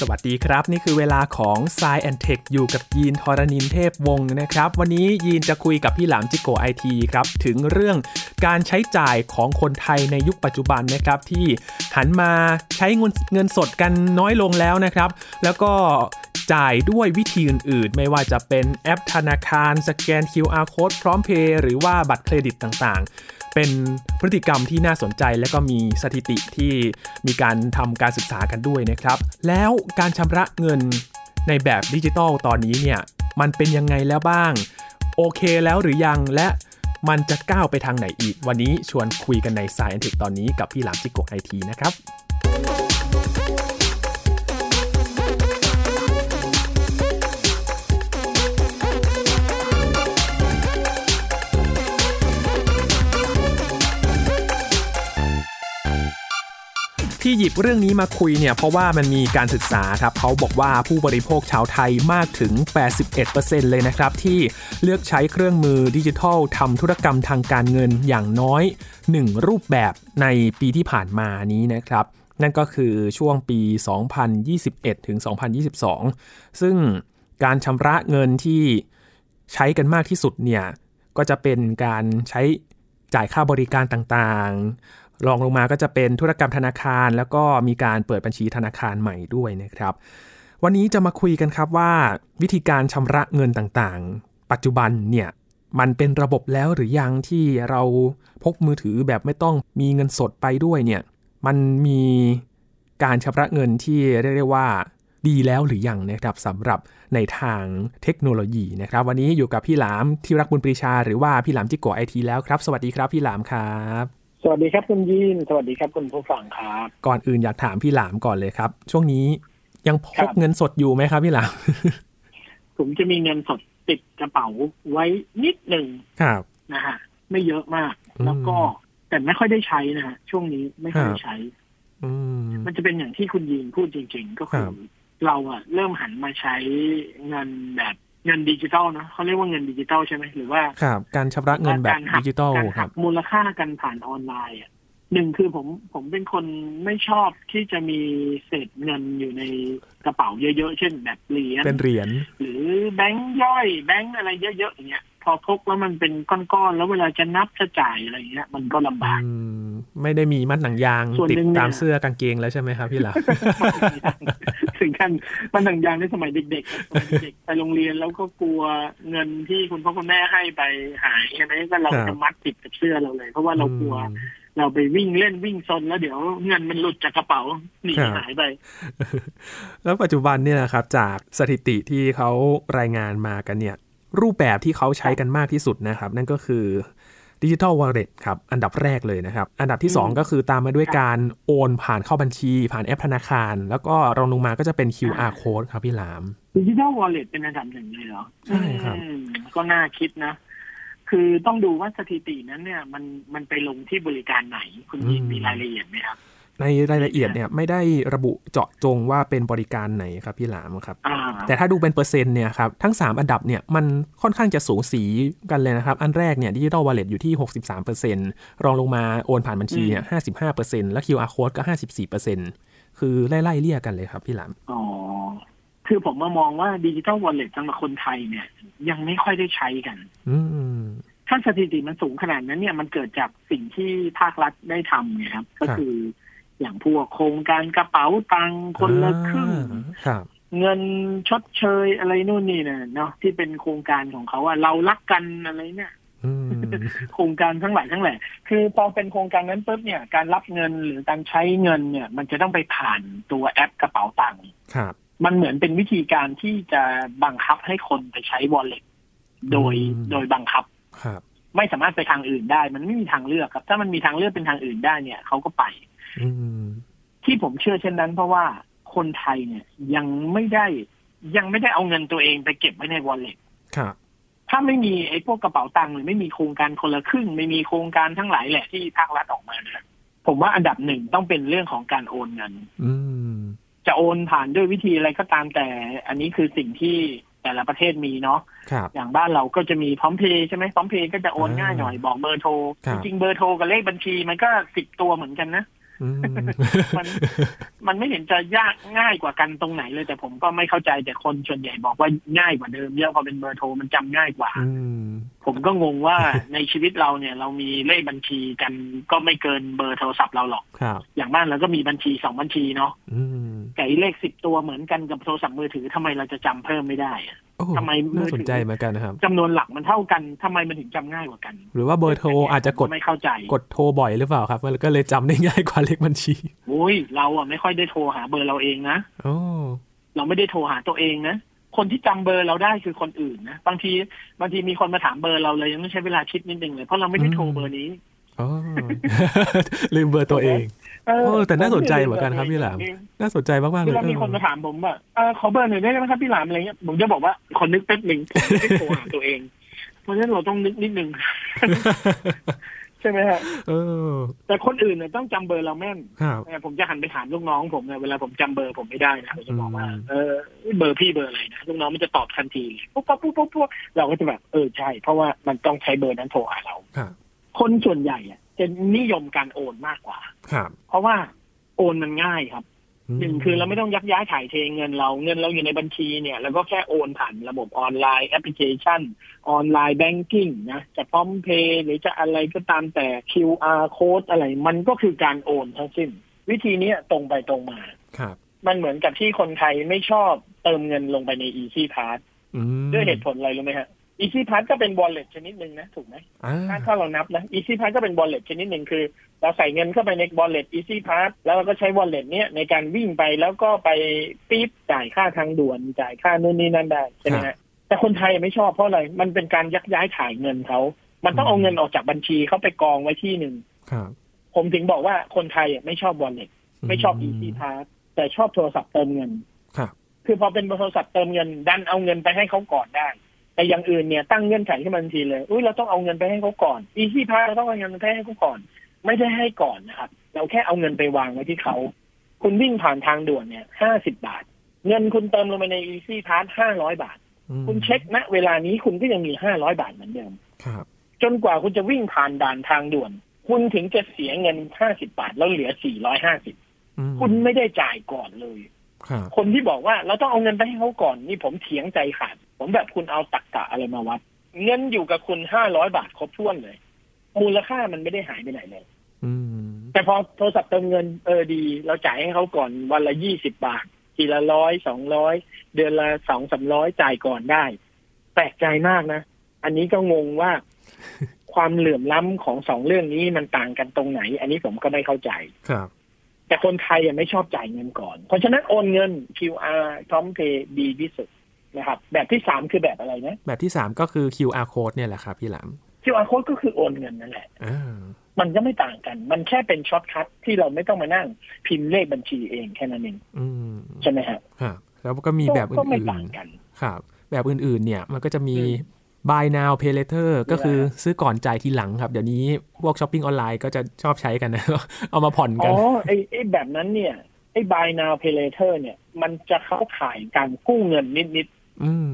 สวัสดีครับ นี่คือเวลาของ s ซแอนเทคอยู่กับยีนทรณินเทพวงศ์นะครับ วันนี้ยีนจะคุยกับพี่หลามจิโกไอทีครับ ถึงเรื่องการใช้จ่ายของคนไทยในยุคปัจจุบันนะครับ ที่หันมาใช้เงินเงินสดกันน้อยลงแล้วนะครับ แล้วก็ จ่ายด้วยวิธีอื่นๆ ไม่ว่าจะเป็นแอปธนาคาร สแกน QR code พร้อมเพย์หรือว่าบัตรเครดิตต่างๆ เป็นพฤติกรรมที่น่าสนใจและก็มีสถิติที่มีการทำการศึกษากันด้วยนะครับ แล้วการชำระเงินในแบบดิจิตอลตอนนี้เนี่ยมันเป็นยังไงแล้วบ้าง โอเคแล้วหรือยังและมันจะก้าวไปทางไหนอีก วันนี้ชวนคุยกันใน s ายแอนเทคตอนนี้กับพี่หลามจิโกไอทีนะครับ ที่หยิบเรื่องนี้มาคุยเนี่ยเพราะว่ามันมีการศึกษาครับเขาบอกว่าผู้บริโภคชาวไทยมากถึง 81%เลยนะครับ ที่เลือกใช้เครื่องมือดิจิทัลทำธุรกรรมทางการเงินอย่างน้อย 1 รูปแบบในปีที่ผ่านมานี้นะครับ นั่นก็คือช่วงปี 2021 ถึง 2022 ซึ่งการชำระเงินที่ใช้กันมากที่สุดเนี่ยก็จะเป็นการใช้จ่ายค่าบริการต่างๆ รองลงมาก็จะเป็นธุรกรรมธนาคาร แล้วก็มีการเปิดบัญชีธนาคารใหม่ด้วยนะครับ วันนี้จะมาคุยกันครับว่า วิธีการชำระเงินต่างๆ ปัจจุบันเนี่ยมันเป็นระบบแล้วหรือยังที่เราพกมือถือแบบไม่ต้องมีเงินสดไปด้วยเนี่ยมันมีการชำระเงินที่เรียกได้ว่าดีแล้วหรือยังนะครับสำหรับในทางเทคโนโลยีนะครับ วันนี้อยู่กับพี่หลามที่รักบุญปรีชา หรือว่าพี่หลามจิโกไอทีแล้วครับ สวัสดีครับพี่หลามครับ สวัสดีครับคุณยีนสวัสดีครับคุณผู้ฟังครับ ก่อนอื่นอยากถามพี่หลามก่อนเลยครับ ช่วงนี้ยังพกครับเงินสดอยู่ไหมครับพี่หลาม ผมจะมีเงินสดติดกระเป๋าไว้นิดหนึ่งครับนะฮะไม่เยอะมากอืมแล้วก็แต่ไม่ค่อยได้ใช้นะฮะช่วงนี้ไม่ค่อยได้ใช้ครัได้บอืมมันจะเป็นอย่างที่คุณยีนพูดจริง ๆ ก็คืครับเราอะเริ่มหันมาใช้เงินแบบ เงินดิจิตอลนะเขาเรียกว่าเงินดิจิตอลใช่ไหมหรือว่าครับการชำระเงินแบบการหักดิจิตอลการคหัรับกมูลค่ากันผ่านออนไลน์อะหนึ่งคือผมผมเป็นคนไม่ชอบที่จะมีเศษเงินอยู่ในกระเป๋าเยอะๆ เช่นแบบเหรียญเป็นเหรียญหรือแบงค์ย่อยแบงค์อะไรเยอะๆอย่างเงี้ยพ อพกแล้วมันเป็นก้อนๆแล้วเวลาจะนับจะจ่ายอะไรเงี้ย มันก็ลำบากอืมไม่ได้มีมัดหนังยางส่วนติดหนึ่งเนี่ยตามเสื้อกางเกงแล้วใช่ไหมครับพี่หลามถึงขั้นมันหนังยางในสมัยเด็กๆสมัยเด็กไปโรงเรียนแล้วก็กลัวเงินที่คุณพ่อคุณแม่ให้ไปหายใช่ไหมก็เราครับจะมัดติดกับเสื้อเราเลย เพราะว่าเรากลัวอืมเราไปวิ่งเล่นวิ่งซนแล้วเดี๋ยวเงินมันหลุดจากกระเป๋าหนีครับหายไป แล้วปัจจุบันเนี่ยนะครับ จากสถิติที่เขารายงานมากันเนี่ย รูปแบบที่เขาใช้กันมากที่สุดนะครับ นั่นก็คือดิจิทัลวอลเล็ตครับอันดับแรกเลยนะครับ อันดับที่อืม2ก็คือตามมาด้วยครับการโอนผ่านเข้าบัญชี ผ่านแอปธนาคาร แล้วก็รองลงมาก็จะเป็น QR code ครับพี่หลามดิจิทัลวอลเล็ตเป็นอันดับหนึ่งเลยเหรอใช่ครับอืมก็น่าคิดนะ คือต้องดูว่าสถิตินั้นเนี่ย มันมันไปลงที่บริการไหน คุณยินมีรายละเอียดไหมครับ ในรายละเอียดเนี่ยไม่ได้ระบุเจาะจงว่าเป็นบริการไหนครับพี่หลามครับอ่าแต่ถ้าดูเป็นเปอร์เซ็นต์เนี่ยครับทั้ง 3 อันดับเนี่ยมันค่อนข้างจะสูสีกันเลยนะครับ อันแรกเนี่ยดิจิ t a ลวอลเล็ตอยู่ที่ 63%รองลงมาโอนผ่านบัญชีเนี่ย55%แล้ว QR code ก็ 54%คือไล่ๆเลี่ยกันเลยครับพี่หลามอ๋อคือผมมามองว่าดิจิทัลวอลเล็ตสำหรับคนไทยเนี่ย ยังไม่ค่อยได้ใช้กัน อืมถ้าสถิติมันสูงขนาดนั้นเนี่ยมันเกิดจากสิ่งที่ภาครัฐได้ทำไงครับ ก็คือ อย่างพวกโครงการกระเป๋าตังค์คนละครึ่งอ่าครับเงินชดเชยอะไรนู่นนี่นะเนาะที่เป็นโครงการของเขาอะเรารักกันอะไรเนี่ยอืมโครงการทั้งหลายทั้งแหล่คือพอเป็นโครงการนั้นปุ๊บเนี่ยการรับเงินหรือการใช้เงินเนี่ย มันจะต้องไปผ่านตัวแอปกระเป๋าตังค์ครับมันเหมือนเป็นวิธีการที่จะบังคับให้คนไปใช้ wallet โดยอืมโดยบังคับครับ ไม่สามารถไปทางอื่นได้ มันไม่มีทางเลือกครับ ถ้ามันมีทางเลือกเป็นทางอื่นได้เนี่ยเขาก็ไปอืม ที่ผมเชื่อเช่นนั้น เพราะว่าคนไทยเนี่ย ยังไม่ได้ยังไม่ได้เอาเงินตัวเองไปเก็บไว้ใน wallet ครับถ้าไม่มีไอ้พวกกระเป๋าตังค์หรือไม่มีโครงการคนละครึ่ง ไม่มีโครงการทั้งหลายแหละที่ภาครัฐออกมาเนี่ยผมว่าอันดับหนึ่งต้องเป็นเรื่องของการโอนเงินอืมจะโอนผ่านด้วยวิธีอะไรก็ตามแต่ อันนี้คือสิ่งที่แต่ละประเทศมีเนาะครับอย่างบ้านเราก็จะมีพร้อมเพย์ใช่ไหมพร้อมเพย์ก็จะโอนง่ายหน่อยบอกเบอร์โทรครัจบริงๆเบอร์โทรกับเลขบัญชีมันก็สิบตัวเหมือนกันนะอื มมันมันไม่เห็นจะยากง่ายกว่ากันตรงไหนเลย แต่ผมก็ไม่เข้าใจแต่คนส่วนใหญ่บอกว่าง่ายกว่าเดิมเยอะพอเป็นเบอร์โทรมันจำง่ายกว่าอืมผมก็งงว่าในชีวิตเราเนี่ย เรามีเลขบัญชีกันก็ไม่เกินเบอร์โทรศัพท์เราหรอกครับอย่างบ้านเราก็มีบัญชีสองบัญชีเนาะอืมแต่ไอ้เลขสิบตัวเหมือนกันกับโทรศัพท์มือถือทำไมเราจะจำเพิ่มไม่ได้อะโอ้ ทำไมมืน่าอถือสนใจเหมือนกันนะครับจำนวนหลักมันเท่ากันทำไมมันถึงจำง่ายกว่ากัน หรือว่าเบอร์โทรอาจจะกดไม่เข้าใจกดโทรบ่อยหรือเปล่าครับ มันก็เลยจำได้ง่ายกว่าเลขบัญชีอุ้ยเราอะไม่ค่อยได้โทรหาเบอร์เราเองนะโอ้เราไม่ได้โทรหาตัวเองนะคนที่จำเบอร์เราได้คือคนอื่นนะบางทีบางทีมีคนมาถามเบอร์เราเลยยังต้องใช้เวลาคิดนิดนึงเลยเพราะเราไม่ได้โทรเบอร์นี้อ๋อลืมเบอร์ตัวเอง เอโอ้แต่น่าสนใจเหมือนกันครับพี่หลาม น่าสนใจมากๆเลเวยลามีคนมาถามผมว่าเออขอเบอร์หน่อยได้ไหมครับพี่หลามอะไรเงี้ยผมจะบอกว่าคนนึกแป๊บหนึ่งผมไม่ได้โทรหาตัวเอง เพราะฉะนั้นเราต้องนึกนิดนึงใช่ไหมฮะเออ แต่คนอื่นเนี่ยต้องจำเบอร์เราแม่นครับเออผมจะหันไปถามลูกน้องผมเนี่ยเวลาผมจำเบอร์ผมไม่ได้นะผมจะบอกว่าอืมเออเบอร์พี่เบอร์อะไรนะลูกน้องมันจะตอบทันทีเลยปุ๊บปั๊บปุ๊บปุ๊บปุ๊บเราก็จะแบบเออใช่ เพราะว่ามันต้องใช้เบอร์นั้นโทรหาเราครับคนส่วนใหญ่อะ จะนิยมการโอนมากกว่า ครับ เพราะว่าโอนมันง่ายครับหนึ่งคือเราไม่ต้องยักย้ายถ่ายเทเงินเราเงินเราอยู่ในบัญชีเนี่ยแล้วก็แค่โอนผ่านระบบออนไลน์แอปพลิเคชัน ออนไลน์แบงกิ้งนะจะพร้อมเพย์หรือจะอะไรก็ตามแต่ QR code อะไร มันก็คือการโอนทั้งสิ้น วิธีเนี้ยตรงไปตรงมาครับ มันเหมือนกับที่คนไทยไม่ชอบเติมเงินลงไปใน Easy Pass อืมด้วยเหตุผลอะไรรู้ไหมฮะ Easy Pass ก็เป็น wallet ชนิดหนึ่งนะถูกไหมอ่าถ้าถ้าเรานับนะ Easy Pass ก็เป็น wallet ชนิดหนึ่งคือ เราใส่เงินเข้าไปใน wallet Easy Pass แล้วเราก็ใช้ wallet เนี้ยในการวิ่งไปแล้วก็ไปปี๊บจ่ายค่าทางด่วนจ่ายค่านู่นนี่นั่นได้ใช่ไหมฮะแต่คนไทยไม่ชอบเพราะอะไรมันเป็นการยักย้ายถ่ายเงินเขามันต้องเอาเงินออกจากบัญชีเขาไปกองไว้ที่หนึ่งครับผมถึงบอกว่าคนไทยอะไม่ชอบ wallet ไม่ชอบ Easy Pass แต่ชอบโทรศัพท์เติมเงินครับคือพอเป็นโทรศัพท์เติมเงิน ดันเอาเงินไปให้เขาก่อนได้ แต่อย่างอื่นเนี่ยตั้งเงื่อนไขขึ้นมาทันทีเลยอุ้ยเราต้องเอาเงินไปให้เขาก่อน Easy Pass เราต้องเอาเงินไปให้เขาก่อน ไม่ได้ให้ก่อนนะครับ เราแค่เอาเงินไปวางไว้ที่เขา คุณวิ่งผ่านทางด่วนเนี่ยห้าสิบบาท เงินคุณเติมลงไปในอีซี่พาห้าร้อยบาทอืมคุณเช็คณเวลานี้คุณก็ยังมีห้าร้อยบาทเหมือนเดิมครับ จนกว่าคุณจะวิ่งผ่านด่านทางด่วน คุณถึงจะเสียเงินห้าสิบาทแล้วเหลือสี่ร้อยห้าสิบอืมคุณไม่ได้จ่ายก่อนเลยครับคนที่บอกว่าเราต้องเอาเงินไปให้เขาก่อน นี่ผมเถียงใจขาด ผมแบบคุณเอาตักกะอะไรมาวัด เงินอยู่กับคุณห้าร้อยบาทครบถ้วนเลย มูลค่ามันไม่ได้หายไปไหนเลยอืมแต่พอโทรศัพท์เติมเงินเออดี เราจ่ายให้เขาก่อนวันละยี่สิบบาท ทีละร้อยสองร้อยเดือนละสองสามร้อยจ่ายก่อนได้ แปลกใจมากนะ อันนี้ก็งงว่าความเหลื่อมล้ำของสองเรื่องนี้มันต่างกันตรงไหน อันนี้ผมก็ไม่เข้าใจครับ แต่คนไทยอะไม่ชอบจ่ายเงินก่อน เพราะฉะนั้นโอนเงิน QR พร้อมเพย์ดีที่สุด นะครับแบบที่สามคือแบบอะไรนะ แบบที่สามก็คือ QR code เนี่ยแหละครับพี่หลาม QR code ก็คือโอนเงินนั่นแหละอ่ามันก็ไม่ต่างกัน มันแค่เป็น shortcut ที่เราไม่ต้องมานั่งพิมพ์เลขบัญชีเองแค่นั้นเองอืมใช่ไหมฮะครับแล้วก็มีแบบก็ไม่อื่นต่างกันๆครับแบบอื่นๆ เนี่ยมันก็จะมีอืม buy now pay later ก็คือเวลาซื้อก่อนจ่ายทีหลังครับ เดี๋ยวนี้พวกช้อปปิ้งออนไลน์ก็จะชอบใช้กันนะ เอามาผ่อนอ๋กัอนไอ้ไอ้แบบนั้นเนี่ยไอ้ buy now pay later เนี่ย มันจะเข้าข่ายการกู้เงินนิด อืม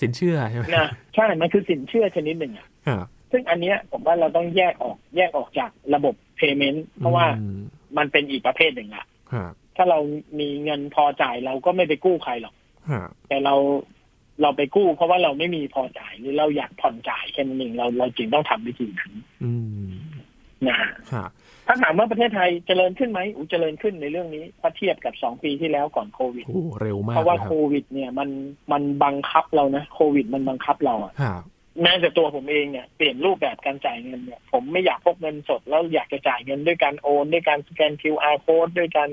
สินเชื่อใช่ไหมๆนะใช่มันคือสินเชื่อชนิดหนึ่งอะครับซึ่งอันเนี้ยผมว่าเราต้องแยกออกแยกออกจากระบบ payment เพราะว่าอืมมันเป็นอีกประเภทหนึ่งอะครับถ้าเรามีเงินพอจ่ายเราก็ไม่ไปกู้ใครหรอกครับแต่เราเราไปกู้เพราะว่าเราไม่มีพอจ่ายหรือเราอยากผ่อนจ่ายแค่นั้นเองเราเราจึงต้องทำวิธีนั้นอืมนะครับ ถ้าถามว่าประเทศไทยเจริญขึ้นไหมอูเจริญขึ้นในเรื่องนี้ถ้าเทียบกับสองปีที่แล้วก่อนโควิดโอ้เร็วมากเพราะว่าลยคโครับวิด เนี่ยมันมันบังคับเรานะโควิดมันบังคับเราอะครับแม้แต่ตัวผมเองเนี่ยเปลี่ยนรูปแบบการจ่ายเงินเนี่ยผมไม่อยากพกเงินสดแล้วอยากจะจ่ายเงินด้วยการโอน ด้วยการสแกน QR code ด้วยการ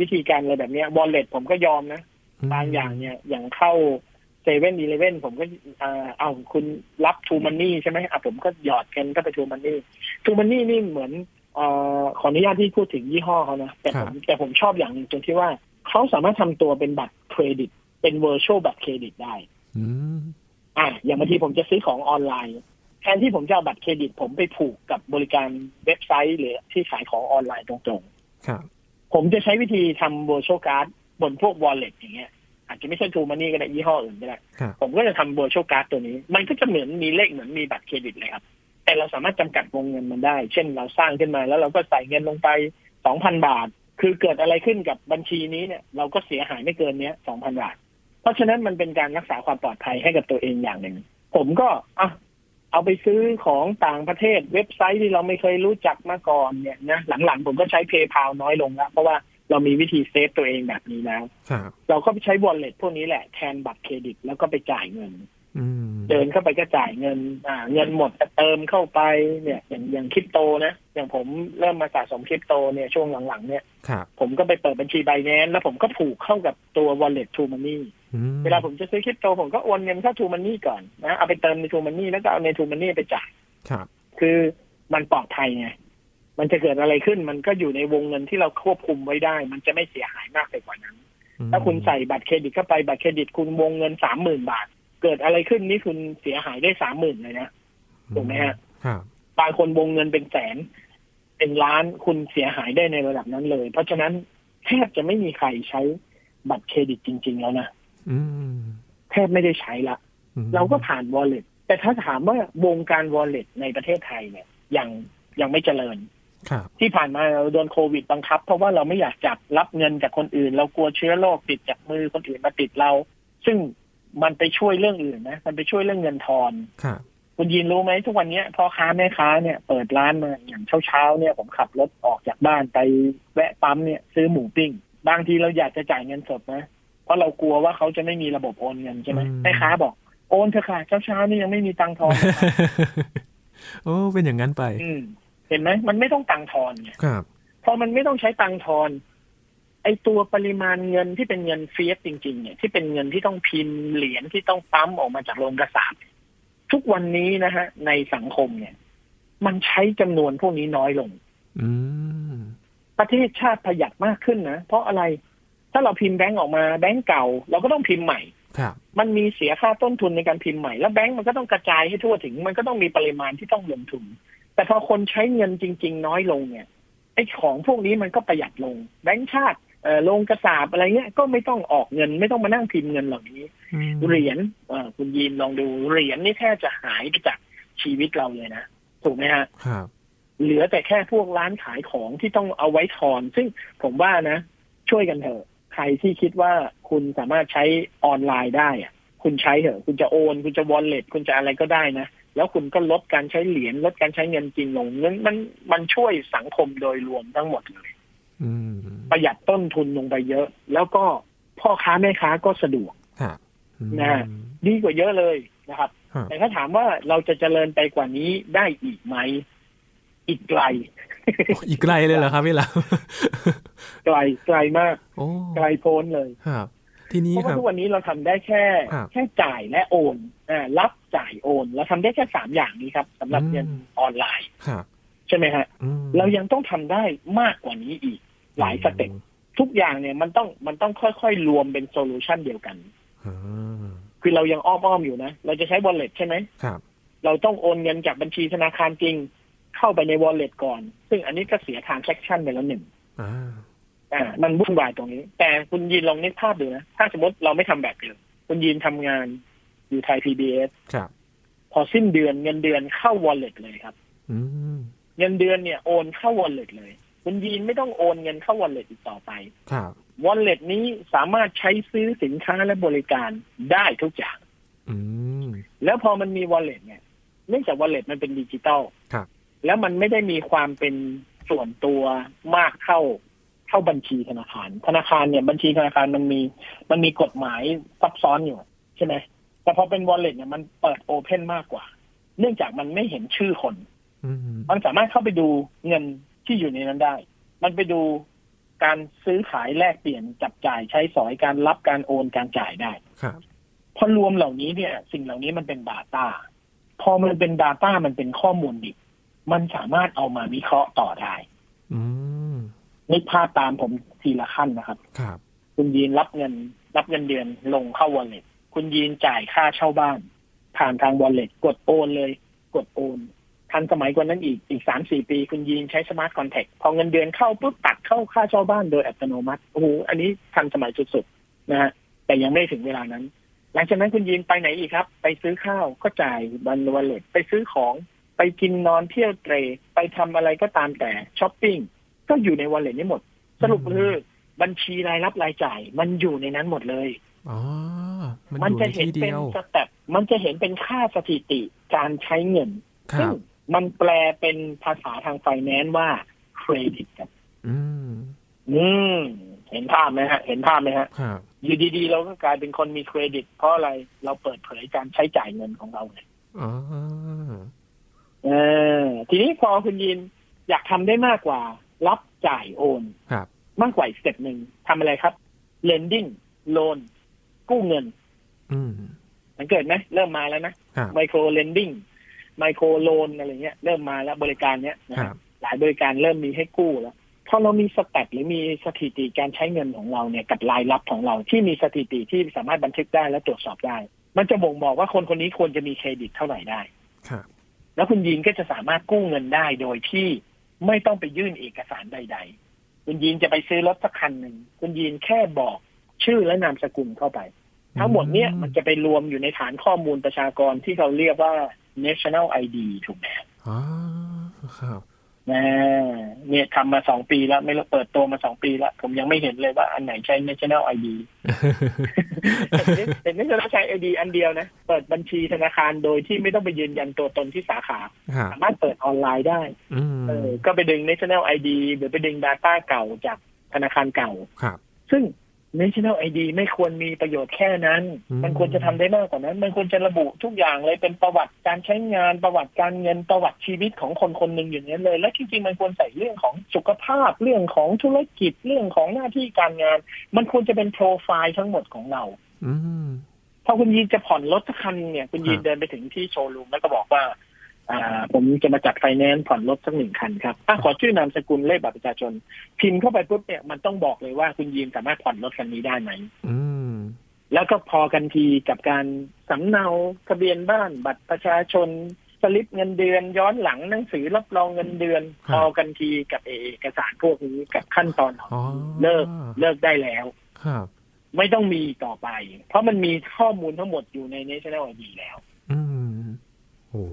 วิธีการอะไรแบบเนี้ย wallet ผมก็ยอมนะบางอย่างเนี่ยอย่างเข้า Seven Eleven ผมก็อ่าเอาคุณรับ True Money ใช่ไหมอะผมก็หยอดเงินก็ไป True Money True Money นี่เหมือนเอ่อขออนุญาตที่พูดถึงยี่ห้อเขานะแต่ผมแต่ผมชอบอย่างหนึ่งตรงที่ว่าเขาสามารถทำตัวเป็นบัตรเครดิต เป็น virtual บัตรเครดิตได้อืมอะอย่างบางทีผมจะซื้อของออนไลน์ แทนที่ผมจะเอาบัตรเครดิต ผมไปผูกกับบริการเว็บไซต์หรือที่ขายของออนไลน์ตรงครับๆผมจะใช้วิธีทำ virtual card บนพวก wallet อย่างเงี้ยอาจจะไม่ใช่ทูมันนี่ก็ได้ยี่ห้ออื่นก็ได้ครับผมก็จะทำ virtual card ตัวนี้ มันก็จะเหมือนมีเลขเหมือนมีบัตรเครดิตเลยครับ แต่เราสามารถจำกัดวงเงินมันได้ เช่นเราสร้างขึ้นมาแล้วเราก็ใส่เงินลงไปสองพันบาท คือเกิดอะไรขึ้นกับบัญชีนี้เนี่ย เราก็เสียหายไม่เกินเนี้ยสองพันบาท เพราะฉะนั้นมันเป็นการรักษาความปลอดภัยให้กับตัวเองอย่างหนึ่ง ผมก็อะเอาไปซื้อของต่างประเทศเว็บไซต์ที่เราไม่เคยรู้จักมาก่อนเนี่ยนะหลังๆ ผมก็ใช้ PayPal น้อยลงแล้วเพราะว่าเรามีวิธี save ตัวเองแบบนี้แล้วครับเราก็ไปใช้ wallet พวกนี้แหละแทนบัตรเครดิตแล้วก็ไปจ่ายเงินอืม เดินเข้าไปก็จ่ายเงิน อ่า เงินหมดก็เติมเข้าไปเนี่ย อย่างอย่างคริปโตนะ อย่างผมเริ่มมาสะสมคริปโตเนี่ยช่วงหลังๆ เนี่ยครับผมก็ไปเปิดบัญชี Binance แล้วผมก็ผูกเข้ากับตัว wallet True Money อืมเวลาผมจะซื้อคริปโตผมก็โอนเงินเข้า True Money ก่อนนะเอาไปเติมใน True Money แล้วก็เอาใน True Money ไปจ่ายครับ คือมันปลอดภัยไงมันจะเกิดอะไรขึ้นมันก็อยู่ในวงเงินที่เราควบคุมไว้ได้ มันจะไม่เสียหายมากไปกว่านั้น ถ้าคุณใส่บัตรเครดิตเข้าไปบัตรเครดิตคุณวงเงินสามหมื่นบาท เกิดอะไรขึ้นนี่คุณเสียหายได้สามหมื่นเลยนะถูกไหมฮะครับบางคนวงเงินเป็นแสน เป็นล้านคุณเสียหายได้ในระดับนั้นเลย เพราะฉะนั้นแทบจะไม่มีใครใช้บัตรเครดิตจริง ๆ แล้วนะอืมแทบไม่ได้ใช้ละอืมเราก็ผ่าน wallet แต่ถ้าถามว่าวงการ wallet ในประเทศไทยเนี่ยยังยังไม่เจริญครับที่ผ่านมาเราโดนโควิดบังคับ เพราะว่าเราไม่อยากจับรับเงินจากคนอื่น เรากลัวเชื้อโรคติดจากมือคนอื่นมาติดเรา ซึ่ง มันไปช่วยเรื่องอื่นนะ มันไปช่วยเรื่องเงินทอนครับคุณยินรู้ไหมทุกวันเนี้ยพ่อค้าแม่ค้าเนี่ยเปิดร้านมาอย่างเช้าๆเนี่ยผมขับรถออกจากบ้านไปแวะปั๊มเนี่ยซื้อหมูปิ้ง บางทีเราอยากจะจ่ายเงินสดนะ เพราะเรากลัวว่าเขาจะไม่มีระบบโอนเงินใช่ไหมแม่ค้าบอกโอนเถอะค่ะเช้าๆนี่ยังไม่มีตังค์ทอนเลยค่ะโอ้เป็นอย่างนั้นไป อืมเห็นไหมมันไม่ต้องตังค์ทอนไงครับพอมันไม่ต้องใช้ตังค์ทอน ไอตัวปริมาณเงินที่เป็นเงินเฟียสจริง ๆ เนี่ยที่เป็นเงินที่ต้องพิมพ์เหรียญที่ต้องปั๊มออกมาจากโรงกระสาบทุกวันนี้นะฮะ ในสังคมเนี่ย มันใช้จำนวนพวกนี้น้อยลง อืมประเทศชาติประหยัดมากขึ้นนะ เพราะอะไรถ้าเราพิมพ์แบงก์ออกมาแบงก์เก่า เราก็ต้องพิมพ์ใหม่ครับมันมีเสียค่าต้นทุนในการพิมพ์ใหม่ แล้วแบงก์มันก็ต้องกระจายให้ทั่วถึง มันก็ต้องมีปริมาณที่ต้องลงทุน แต่พอคนใช้เงินจริง ๆ น้อยลงเนี่ยไอ้ของพวกนี้มันก็ประหยัดลง แบงก์ชาติ เอ่อลงกระสาบอะไรเงี้ยก็ไม่ต้องออกเงิน ไม่ต้องมานั่งพิมพ์เงินเหล่านี้อืมเหรียญเอ่อคุณยีนลองดูเหรียญนี่แทบจะหายไปจากชีวิตเราเลยนะถูกไหมฮะครับเหลือแต่แค่พวกร้านขายของที่ต้องเอาไว้ทอน ซึ่งผมว่านะ ช่วยกันเถอะใครที่คิดว่าคุณสามารถใช้ออนไลน์ได้อะคุณใช้เถอะ คุณจะโอน คุณจะวอลเล็ตคุณจะอะไรก็ได้นะ แล้วคุณก็ลดการใช้เหรียญลดการใช้เงินจริงลงนั้นมันมันช่วยสังคมโดยรวมทั้งหมดเลยอืม ประหยัดต้นทุนลงไปเยอะ แล้วก็พ่อค้าแม่ค้าก็สะดวกครับอืมนะดีกว่าเยอะเลยนะครับครับ แต่ถ้าถามว่าเราจะเจริญไปกว่านี้ได้อีกไหม อีกไกล อีกไกลเลยเหรอครับพี่ลาวไกลไกลมากโอ้ไกลโพ้นเลยครับทีนี้เพราะคว่ารับทุกวันนี้เราทำได้แค่ครับแค่จ่ายและโอนอ่ารับจ่ายโอน เราทำได้แค่สามอย่างนี้ครับสำหรับอืมเงินออนไลน์ครับใช่ไหมฮะอืมเรายังต้องทำได้มากกว่านี้อีก หลาย step ทุกอย่างเนี่ยมันต้องมันต้องค่อยๆรวมเป็น solution เดียวกันอ่าคือเรายังอ้อมๆอยู่นะ เราจะใช้ wallet ใช่ไหมครับ เราต้องโอนเงินจากบัญชีธนาคารจริง เข้าไปใน wallet ก่อน ซึ่งอันนี้ก็เสีย transaction ไปแล้วหนึ่งอ่าอ่า มันวุ่นวายตรงนี้ แต่คุณยีนลองนึกภาพดูนะ ถ้าสมมติเราไม่ทำแบบเดิมคุณยีนทำงานอยู่ไทย PBS ครับ พอสิ้นเดือนเงินเดือนเข้า wallet เลยครับอืมเงินเดือนเนี่ยโอนเข้า wallet เลย คุณยีนไม่ต้องโอนเงินเข้า wallet อีกต่อไปครับ wallet นี้สามารถใช้ซื้อสินค้าและบริการได้ทุกอย่างอืมแล้วพอมันมี wallet เนี่ยเนื่องจาก wallet มันเป็นดิจิตอลครับแล้วมันไม่ได้มีความเป็นส่วนตัวมากเท่าเท่าบัญชีธนาคาร ธนาคารเนี่ยบัญชีธนาคารมันมี มันมีกฎหมายซับซ้อนอยู่ ใช่ไหมแต่พอเป็น wallet เนี่ยมันเปิดโอเพนมากกว่า เนื่องจากมันไม่เห็นชื่อคนอืมมันสามารถเข้าไปดูเงิน ที่อยู่ในนั้นได้ มันไปดูการซื้อขายแลกเปลี่ยนจับจ่ายใช้สอยการรับการโอนการจ่ายได้ครับพอรวมเหล่านี้เนี่ย สิ่งเหล่านี้มันเป็น Data พอมันเป็น Data มันเป็นข้อมูลดิบมันสามารถเอามาวิเคราะห์ต่อได้อืมนึกภาพตามผมทีละขั้นนะครับ ครับ คุณยีนรับเงิน รับเงินเดือนลงเข้า wallet คุณยีนจ่ายค่าเช่าบ้าน ผ่านทาง wallet กดโอนเลย กดโอน ทันสมัยกว่านั้นอีกอีกสามสี่ปี คุณยีนใช้ smart contract พอเงินเดือนเข้าปุ๊บตัดเข้าค่าเช่าบ้านโดยอัตโนมัติโอ้โหอันนี้ทันสมัยสุดๆนะฮะแต่ยังไม่ถึงเวลานั้น หลังจากนั้นคุณยีนไปไหนอีกครับ ไปซื้อข้าวก็จ่ายบน wallet ไปซื้อของไปกินนอนเที่ยวเตรไปทำอะไรก็ตามแต่ช้อปปิ้งก็อยู่ใน wallet นี้หมด สรุปคือบัญชีรายรับรายจ่าย มันอยู่ในนั้นหมดเลยอ๋อมันมันอยู่จะในที่เดียวจะเห็นเป็น step มันจะเห็นเป็นค่าสถิติการใช้เงินครับซึ่ง มันแปลเป็นภาษาทางไฟแนนซ์ว่าเครดิตครับอืมอืมเห็นภาพไหมฮะ เห็นภาพไหมฮะครับอยู่ดีๆ เราก็กลายเป็นคนมีเครดิต เพราะอะไรเราเปิดเผยการใช้จ่ายเงินของเราเนี่ยอ๋อเออทีนี้พอคุณยีนอยากทำได้มากกว่า รับจ่ายโอนครับ มากกว่าอีก step หนึ่งทำอะไรครับ lending loan กู้เงิน อืมสังเกตไหมเริ่มมาแล้วนะครับไมโคร lending ไมโครโลนอะไรเงี้ยเริ่มมาแล้วบริการเนี้ยนะคครัรับบหลายบริการเริ่มมีให้กู้แล้วพอเรามี stat หรือมีสถิติการใช้เงินของเราเนี่ยกับรายรับของเราที่มีสถิติที่สามารถบันทึกได้และตรวจสอบได้ มันจะบ่งบอกว่าคนคนนี้ควรจะมีเครดิตเท่าไหร่ได้ครับแล้วคุณยินก็จะสามารถกู้เงินได้โดยที่ไม่ต้องไปยื่นเอกสารใด ๆ คุณยินจะไปซื้อรถสักคันหนึ่งคุณยินแค่บอกชื่อและนามสกุลเข้าไป ทั้งหมดเนี้ยมันจะไปรวมอยู่ในฐานข้อมูลประชากรที่เขาเรียกว่า national ID ถูกไหมอ๋อครับนะเนี่ยทำมาสองปีแล้ว ไม่รู้เปิดตัวมาสองปีแล้ว ผมยังไม่เห็นเลยว่าอันไหนใช้ national ID เห็น national ใช้ ID อันเดียวนะ เปิดบัญชีธนาคารโดยที่ไม่ต้องไปยืนยันตัวตนที่สาขาครับสามารถเปิดออนไลน์ได้อืมเออก็ไปดึง national ID หรือไปดึง data เก่าจากธนาคารเก่า ครับ ซึ่ง national ID ไม่ควรมีประโยชน์แค่นั้นอืมมันควรจะทำได้มากกว่านั้น มันควรจะระบุทุกอย่างเลยเป็นประวัติการใช้งานประวัติการเงินประวัติชีวิตของคนคนหนึ่งอย่างนี้นเลย และจริงๆมันควรใส่เรื่องของสุขภาพเรื่องของธุรกิจเรื่องของหน้าที่การงาน มันควรจะเป็นโปรไฟล์ทั้งหมดของเราอืมพอคุณยีนจะผ่อนรถสักคันเนี่ย คุณยีนครับเดินไปถึงที่โชว์รูมแล้วก็บอกว่าอ่า ผมจะมาจัดไฟแนนซ์ผ่อนรถสักหนึ่งคันครับอะขอชื่อนามสกุลเลขบัตรประชาชน พิมพ์เข้าไปปุ๊บเนี่ยมันต้องบอกเลยว่าคุณยีนสามารถผ่อนรถคันนี้ได้ไหมอืมแล้วก็พอกันทีกับการสำเนาทะเบียนบ้านบัตรประชาชนสลิปเงินเดือนย้อนหลังหนังสือรับรองเงินเดือนพอกันทีกับเอกสารพวกนี้กับขั้นตอนของอ๋อเลิกเลิกได้แล้วครับไม่ต้องมีต่อไป เพราะมันมีข้อมูลทั้งหมดอยู่ใน National ID แล้วอืมโอ้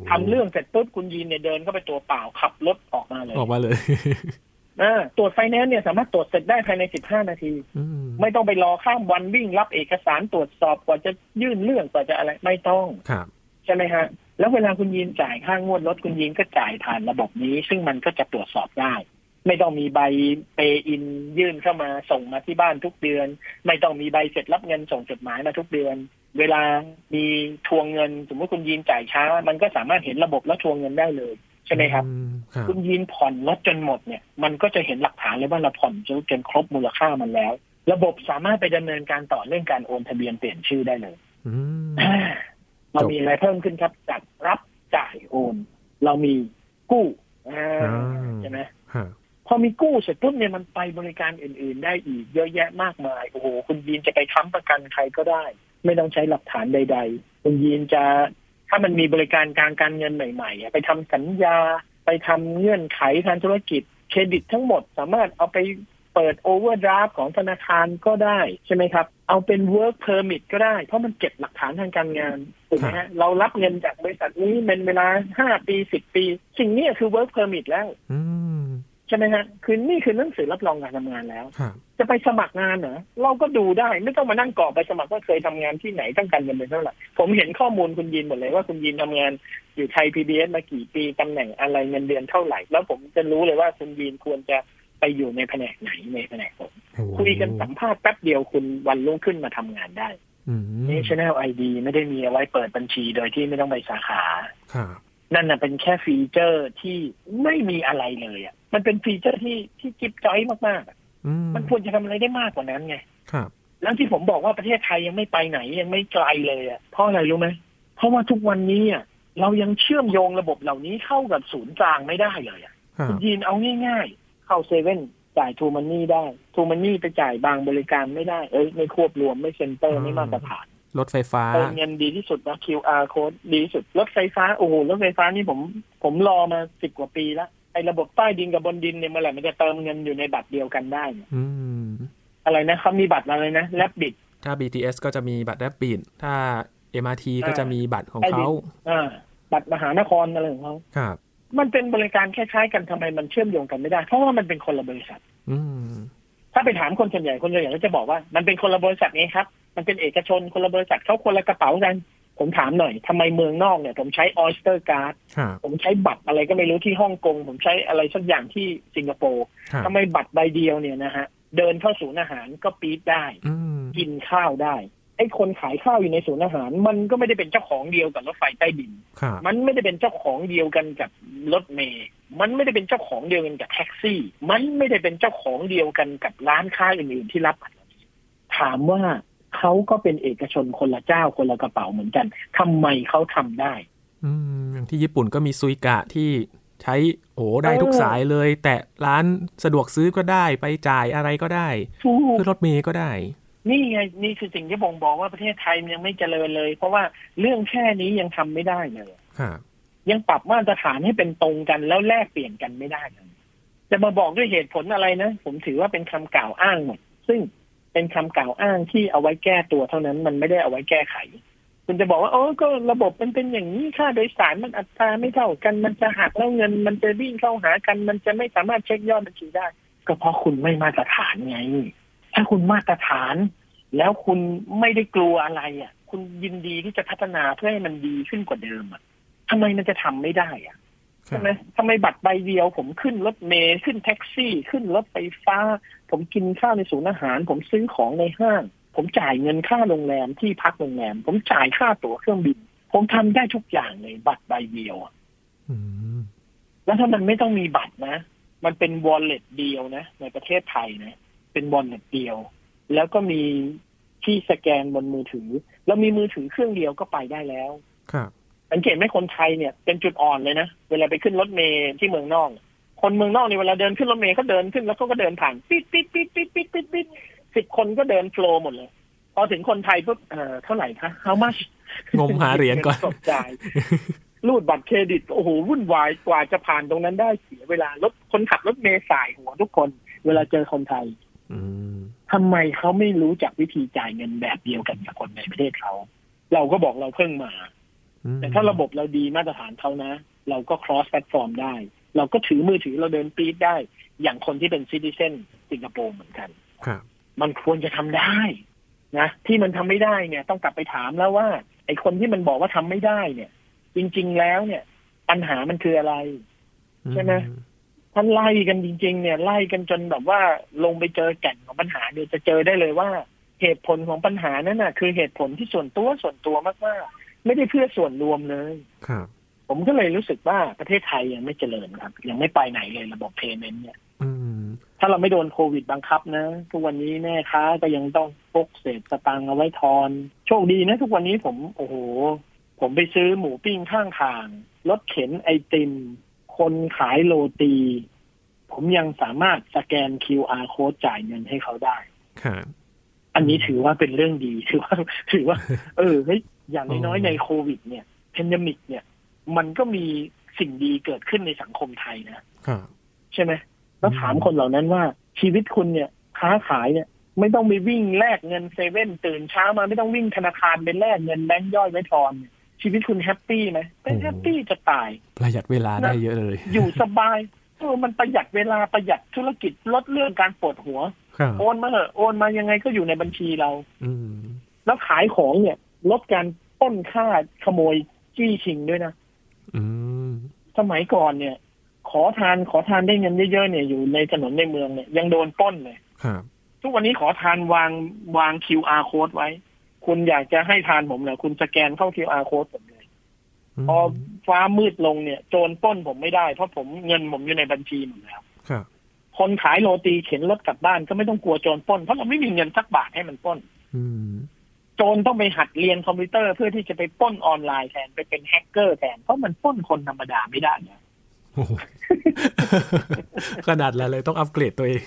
ทำเรื่องเสร็จปุ๊บคุณยีนเนี่ยเดินเข้าไปตัวเปล่าขับรถออกมาเลยออกมาเลยอ่าตรวจไฟแนนซ์เนี่ยสามารถตรวจเสร็จได้ภายใน 15 นาทีอืมไม่ต้องไปรอข้ามวันวิ่งรับเอกสารตรวจสอบกว่าจะยื่นเรื่องกว่าจะอะไรไม่ต้องครับใช่ไหมฮะ แล้วเวลาคุณยีนจ่ายค่างวดรถคุณยีนก็จ่ายผ่านระบบนี้ ซึ่งมันก็จะตรวจสอบได้ ไม่ต้องมีใบเปอินยื่นเข้ามาส่งมาที่บ้านทุกเดือน ไม่ต้องมีใบเสร็จรับเงินส่งจดหมายมาทุกเดือน เวลามีทวงเงิน สมมติคุณยีนจ่ายช้า มันก็สามารถเห็นระบบแล้วทวงเงินได้เลยใช่ไหมครับอืมครับคุณยีนผ่อนรถจนหมดเนี่ย มันก็จะเห็นหลักฐานเลยว่าเราผ่อนจนจนครบมูลค่ามันแล้ว ระบบสามารถไปดำเนินการต่อเรื่องการโอนทะเบียนเปลี่ยนชื่อได้เลยอืมอ่าเรามีอะไรเพิ่มขึ้นครับจากรับจ่ายโอน เรามีกู้อ่าอ่าใช่ไหมฮะ พอมีกู้เสร็จปุ๊บเนี่ยมันไปบริการอื่น ๆ ได้อีกเยอะแยะมากมายโอ้โหคุณยีนจะไปค้ำประกันใครก็ได้ ไม่ต้องใช้หลักฐานใด ๆ คุณยีนจะถ้ามันมีบริการการการเงินใหม่ๆอะไปทำสัญญาไปทำเงื่อนไขทางธุรกิจ เครดิตทั้งหมดสามารถเอาไปเปิดโอเวอร์ดราฟของธนาคารก็ได้ใช่ไหมครับ เอาเป็น work permit ก็ได้ เพราะมันเก็บหลักฐานทางการงานถูกไหมฮะเรารับเงินจากบริษัทนี้เป็นเวลาห้าปีสิบปี สิ่งเนี้ยคือ work permit แล้วอืม ใช่ไหมฮะคือนี่คือหนังสือรับรองการทำงานแล้วครับจะไปสมัครงานเหรอเราก็ดูได้ไม่ต้องมานั่งกรอกไปสมัครว่าเคยทำงานที่ไหนต้องการเงินเดือนเท่าไหร่ผมเห็นข้อมูลคุณยินหมดเลยว่าคุณยินทำงานอยู่ไทยพีบีมากี่ปีตำแหน่งอะไรเงินเดือนเท่าไหร่ แล้วผมจะรู้เลยว่าคุณยินควรจะไปอยู่ในแผนกไหนในแผนกผมโอ้คุยกันสัมภาษณ์แป๊บเดียวคุณวันรุ่งขึ้นมาทำงานได้อืม National ID ไม่ได้มีเอาไว้เปิดบัญชีโดยที่ไม่ต้องไปสาขาครับนั่นน่ะเป็นแค่ฟีเจอร์ที่ไม่มีอะไรเลยอะ มันเป็นฟีเจอร์ที่ที่จิ๊บจ้อยมากๆอะอืมมันควรจะทำอะไรได้มากกว่านั้นไงครับแล้วที่ผมบอกว่าประเทศไทยยังไม่ไปไหนยังไม่ไกลเลยอะเพราะอะไรรู้ไหมเพราะว่าทุกวันนี้อะเรายังเชื่อมโยงระบบเหล่านี้เข้ากับศูนย์กลางไม่ได้เลยอะครับคุณยีนเอาง่าย ๆ เข้าเซเว่นจ่ายทูมันนี่ได้ทูมันนี่ไปจ่ายบางบริการไม่ได้เอ้ยไม่ควบรวมไม่เซ็นเตอร์ไม่มาตรฐานรถไฟฟ้าเติมเงินดีที่สุดนะ QR code ดีที่สุดรถไฟฟ้าโอ้โหรถไฟฟ้านี่ผม ผมรอมาสิบกว่าปีแล้ว ไอ้ระบบใต้ดินกับบนดินเนี่ยเมื่อไหร่มันจะเติมเงินอยู่ในบัตรเดียวกันได้เนี่ยอืมอะไรนะเขามีบัตรอะไรนะแลบบิดถ้า BTS ก็จะมีบัตรแรบบิดถ้า MRT ก็จะมีบัตรของใต้ดิเขานอ่าบัตรมหานครอะไรของเขาครับ มันเป็นบริการคล้ายๆกันทำไมมันเชื่อมโยงกันไม่ได้ เพราะว่ามันเป็นคนละบริษัท อืมถ้าไปถามคนส่วนใหญ่คนส่วนใหญ่ก็จะบอกว่า มันเป็นคนละบริษัทไงครับ มันเป็นเอกชนคนละบริษัทเขาคนละกระเป๋ากัน ผมถามหน่อยทำไมเมืองนอกเนี่ย ผมใช้ Oyster Card ครับผมใช้บัตรอะไรก็ไม่รู้ที่ฮ่องกง ผมใช้อะไรสักอย่างที่สิงคโปร์ครับทำไมบัตรใบเดียวเนี่ยนะฮะ เดินเข้าศูนย์อาหารก็ปี๊ดได้อืมกินข้าวได้ไอ้คนขายข้าวอยู่ในศูนย์อาหาร มันก็ไม่ได้เป็นเจ้าของเดียวกับรถไฟใต้ดินครับมันไม่ได้เป็นเจ้าของเดียวกันกับรถเมย์มันไม่ได้เป็นเจ้าของเดียวกันกับแท็กซี่ มันไม่ได้เป็นเจ้าของเดียวกันกับร้านค้าอื่นๆที่รับบัตรถามว่า เขาก็เป็นเอกชนคนละเจ้าคนละกระเป๋าเหมือนกันทำไมเขาทำได้ อืมอย่างที่ญี่ปุ่นก็มีซุยกะที่ใช้โอ้ได้เออทุกสายเลย แต่ร้านสะดวกซื้อก็ได้ไปจ่ายอะไรก็ได้ถูกขึ้นรถเมย์ก็ได้ นี่ไงนี่คือสิ่งที่บ่งบอกว่าประเทศไทยมันยังไม่เจริญเลย เพราะว่าเรื่องแค่นี้ยังทำไม่ได้เลยครับยังปรับมาตรฐานให้เป็นตรงกันแล้วแลกเปลี่ยนกันไม่ได้เลยจะมาบอกด้วยเหตุผลอะไรนะ ผมถือว่าเป็นคำกล่าวอ้างหมดซึ่ง เป็นคำกล่าวอ้างที่เอาไว้แก้ตัวเท่านั้น มันไม่ได้เอาไว้แก้ไข คุณจะบอกว่าโอ้ก็ระบบมันเป็นอย่างนี้ค่าโดยสารมันอัตราไม่เท่ากัน มันจะหักแล้วเงิน มันจะวิ่งเข้าหากัน มันจะไม่สามารถเช็คยอดบัญชีได้ ก็เพราะคุณไม่มาตรฐานไง ถ้าคุณมาตรฐาน แล้วคุณไม่ได้กลัวอะไรอะ คุณยินดีที่จะพัฒนาเพื่อให้มันดีขึ้นกว่าเดิมอะทำไมมันจะทำไม่ได้อะ ใช่บไหมทำไมบัตรใบเดียว ผมขึ้นรถเมล์ขึ้นแท็กซี่ ขึ้นรถไฟฟ้า ผมกินข้าวในศูนย์อาหาร ผมซื้อของในห้าง ผมจ่ายเงินค่าโรงแรมที่พักโรงแรม ผมจ่ายค่าตั๋วเครื่องบิน ผมทำได้ทุกอย่างเลยบัตรใบเดียวอะอืมแล้วถ้ามันไม่ต้องมีบัตรนะ มันเป็น wallet เดียวนะ ในประเทศไทยนะ เป็น wallet เดียว แล้วก็มีที่สแกนบนมือถือ แล้วมีมือถือเครื่องเดียวก็ไปได้แล้ว ครับ สังเกตไหมคนไทยเนี่ยเป็นจุดอ่อนเลยนะ เวลาไปขึ้นรถเมล์ที่เมืองนอก คนเมืองนอกเนี่ยเวลาเดินขึ้นรถเมล์เขาเดินขึ้นแล้วเขาก็เดินผ่านปิ๊ดปิ๊ดปิ๊ดปิ๊ดปิ๊ดปิ๊ดปิ๊ดสิบคนก็เดิน flow หมดเลย พอถึงคนไทยปุ๊บเอ่อเท่าไหร่คะ how much งมหาเหรียญก่อนสดจ่ายรูดบัตรเครดิต โอ้โห วุ่นวายกว่าจะผ่านตรงนั้นได้เสียเวลารถคนขับรถเมล์สายหัวทุกคน เวลาเจอคนไทยอืมทำไมเขาไม่รู้จักวิธีจ่ายเงินแบบเดียวกันกับคนในประเทศเขา เราก็บอกเราเพิ่งมาอืม แต่ถ้าระบบเราดีมาตรฐานเขานะ เราก็ cross platform ได้ เราก็ถือมือถือเราเดินปีดได้ อย่างคนที่เป็นซิติเซนสิงคโปร์เหมือนกันครับมันควรจะทำได้นะที่มันทำไม่ได้เนี่ย ต้องกลับไปถามแล้วว่า ไอ้คนที่มันบอกว่าทำไม่ได้เนี่ย จริง ๆแล้วเนี่ย ปัญหามันคืออะไร ใช่ไหมท่านไล่กันจริง ๆ เนี่ย ไล่กันจนแบบว่าลงไปเจอแก่นของปัญหาเนี่ยจะเจอได้เลยว่า เหตุผลของปัญหานั้นน่ะ คือเหตุผลที่ส่วนตัวส่วนตัวมากๆ ไม่ได้เพื่อส่วนรวมเลยครับ ผมก็เลยรู้สึกว่าประเทศไทยยังไม่เจริญครับ ยังไม่ไปไหนเลยระบบเพย์เมนต์เนี่ยอืมถ้าเราไม่โดนโควิดบังคับนะ ทุกวันนี้แม่ค้าก็ยังต้องพกเศษสตังค์เอาไว้ทอน โชคดีนะ ทุกวันนี้ผมโอ้โห ผมไปซื้อหมูปิ้งข้างทางรถเข็นไอติม คนขายโรตี ผมยังสามารถสแกน QR code จ่ายเงินให้เขาได้ครับอันนี้ถือว่าเป็นเรื่องดี ถือว่า ถือว่า เออเฮ้ย อย่างน้อยอ๋อๆในโควิด เนี่ยเพนดมิกเนี่ย มันก็มีสิ่งดีเกิดขึ้นในสังคมไทยนะครับใช่ไหมแล้วถามคนเหล่านั้นว่าชีวิตคุณเนี่ย ค้าขายเนี่ย ไม่ต้องไปวิ่งแลกเงินเซเว่นตื่นเช้ามาไม่ต้องวิ่งธนาคารไปแลกเงินแบงค์ย่อยไว้ทอนเนี่ยชีวิตคุณแฮปปี้ไหมเป็นแฮปปี้จะตาย ประหยัดเวลาได้เยอะเลย อยู่สบายเออมันประหยัดเวลาประหยัดธุรกิจลดเรื่องการปวดหัวครับโอนมาเถอะโอนมายังไงก็อยู่ในบัญชีเรา อืมแล้วขายของเนี่ย ลดการปล้นค่าขโมยจี้ชิงด้วยนะอืมสมัยก่อนเนี่ย ขอทานขอทานได้เงินเยอะๆเนี่ยอยู่ในถนนในเมืองเนี่ยยังโดนปล้นเลยครับทุกวันนี้ขอทานวางวาง QR code ไว้ คุณอยากจะให้ทานผมเหรอคุณสแกนเข้า QR code ผมเลยพอฟ้ามืดลงเนี่ย โจรปล้นผมไม่ได้ เพราะผมเงินผมอยู่ในบัญชีหมดแล้วครับคนขายโรตีเข็นรถกลับบ้านก็ไม่ต้องกลัวโจรปล้น เพราะเราไม่มีเงินสักบาทให้มันปล้นอืมโจรต้องไปหัดเรียนคอมพิวเตอร์เพื่อที่จะไปปล้นออนไลน์แทนไปเป็นแฮกเกอร์แทน เพราะมันปล้นคนธรรมดาไม่ได้นะโอ้โหขนาดนั้นเลยต้องอัปเกรดตัวเอง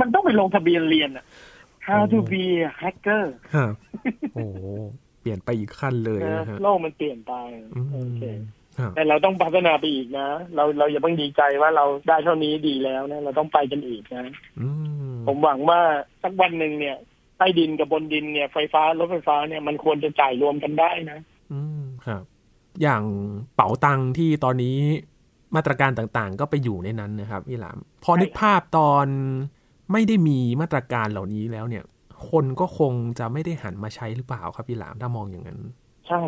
มันต้องไปลงทะเบียนเรียนอะ How to be a hacker ครับโอ้โหเปลี่ยนไปอีกขั้นเลยนะนะฮะโลกมันเปลี่ยนไปอืมโอเคครับแต่เราต้องพัฒนาไปอีกนะ เราเราอย่าเพิ่งดีใจว่าเราได้เท่านี้ดีแล้วนะ เราต้องไปกันอีกนะอืมผมหวังว่าสักวันหนึ่งเนี่ย ใต้ดินกับบนดินเนี่ยไฟฟ้ารถไฟฟ้าเนี่ยมันควรจะจ่ายรวมกันได้นะ อืมครับ อย่างเป๋าตังค์ที่ตอนนี้มาตรการต่างๆ ก็ไปอยู่ในนั้นนะครับพี่หลาม พอนึกภาพตอนไม่ได้มีมาตรการเหล่านี้แล้วเนี่ย คนก็คงจะไม่ได้หันมาใช้หรือเปล่าครับพี่หลามถ้ามองอย่างนั้น ใช่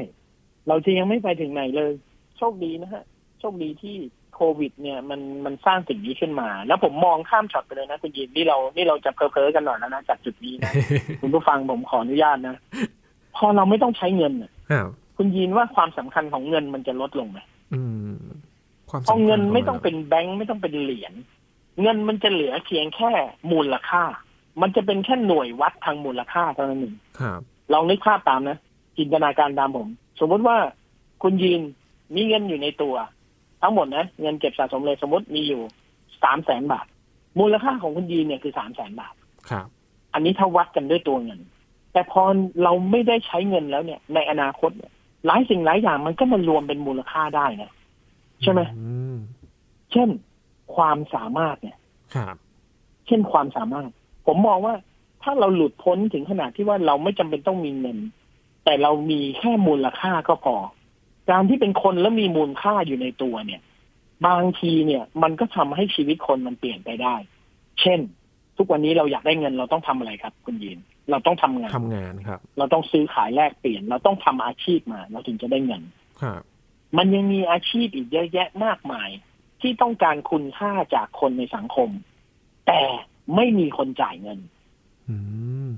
เราจะยังไม่ไปถึงไหนเลย โชคดีนะฮะ โชคดีที่โควิด เนี่ยมันมันสร้างสิ่งนี้ขึ้นมา แล้วผมมองข้ามช็อตไปเลยนะคุณยินนี่เรานี่เราจะเพ้อๆกันหน่อยแล้วนะจากจุดนี้นะคุณผู้ฟังผมขออนุญาตนะพอเราไม่ต้องใช้เงินน่ะครับคุณยินว่าความสำคัญของเงินมันจะลดลงไหมอืมความเพราะเงินสำคัญขไม่ต้องเป็นแบงค์ไม่ต้องเป็นเหรียญเงินมันจะเหลือเพียงแค่มูลค่า มันจะเป็นแค่หน่วยวัดทางมูลค่าเท่านั้นเองครับลองนึกภาพตามนะจินตนาการตามผม สมมติว่าคุณยีนมีเงินอยู่ในตัว ทั้งหมดนะเงินเก็บสะสมเลยสมมติมีอยู่สามแสนบาท มูลค่าของคุณยีนเนี่ยคือสามแสนบาทครับ อันนี้ถ้าวัดกันด้วยตัวเงิน แต่พอเราไม่ได้ใช้เงินแล้วเนี่ย ในอนาคตเนี่ยหลายสิ่งหลายอย่างมันก็มารวมเป็นมูลค่าได้นะใช่ไหมอืมเช่นความสามารถเนี่ยครับเช่นความสามารถ ผมมองว่าถ้าเราหลุดพ้นถึงขนาดที่ว่าเราไม่จำเป็นต้องมีเงิน แต่เรามีแค่มูลค่าก็พอ การที่เป็นคนแล้วมีมูลค่าอยู่ในตัวเนี่ย บางทีเนี่ย มันก็ทำให้ชีวิตคนมันเปลี่ยนไปได้ เช่น ทุกวันนี้เราอยากได้เงินเราต้องทำอะไรครับ คุณยีนเราต้องทำงานทำงานครับ เราต้องซื้อขายแลกเปลี่ยน เราต้องทำอาชีพมา เราถึงจะได้เงินครับมันยังมีอาชีพอีกเยอะแยะมากมาย ที่ต้องการคุณค่าจากคนในสังคม แต่ไม่มีคนจ่ายเงินอืม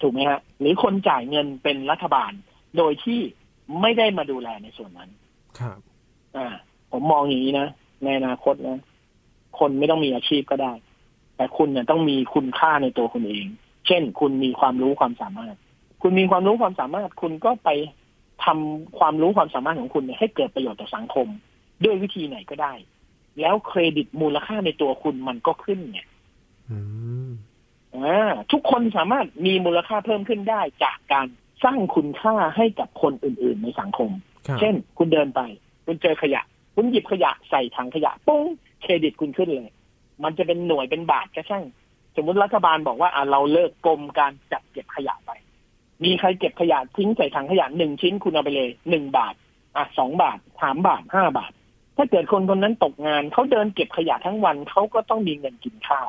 ถูกไหมฮะหรือคนจ่ายเงินเป็นรัฐบาล โดยที่ ไม่ได้มาดูแลในส่วนนั้น ครับ อ่า ผมมองอย่างนี้นะในอนาคตนะ คนไม่ต้องมีอาชีพก็ได้ แต่คุณเนี่ยต้องมีคุณค่าในตัวคุณเอง เช่น คุณมีความรู้ความสามารถ คุณมีความรู้ความสามารถ คุณก็ไปทำความรู้ความสามารถของคุณเนี่ยให้เกิดประโยชน์ต่อสังคม ด้วยวิธีไหนก็ได้ แล้วเครดิตมูลค่าในตัวคุณมันก็ขึ้นเนี่ยอืมอ่าทุกคนสามารถมีมูลค่าเพิ่มขึ้นได้จากการ สร้างคุณค่าให้กับคนอื่น ๆ ในสังคมครับเช่น คุณเดินไป คุณเจอขยะ คุณหยิบขยะใส่ถังขยะปุ้งเครดิตคุณขึ้นเลย มันจะเป็นหน่วยเป็นบาทก็ช่างสมมติรัฐบาลบอกว่าอะเราเลิกกรมการจัดเก็บขยะไป มีใครเก็บขยะทิ้งใส่ถังขยะหนึ่งชิ้นคุณเอาไปเลยหนึ่งบาท อะสองบาทสามบาทห้าบาท ถ้าเกิดคนคนนั้นตกงานเขาเดินเก็บขยะทั้งวันเขาก็ต้องมีเงินกินข้าว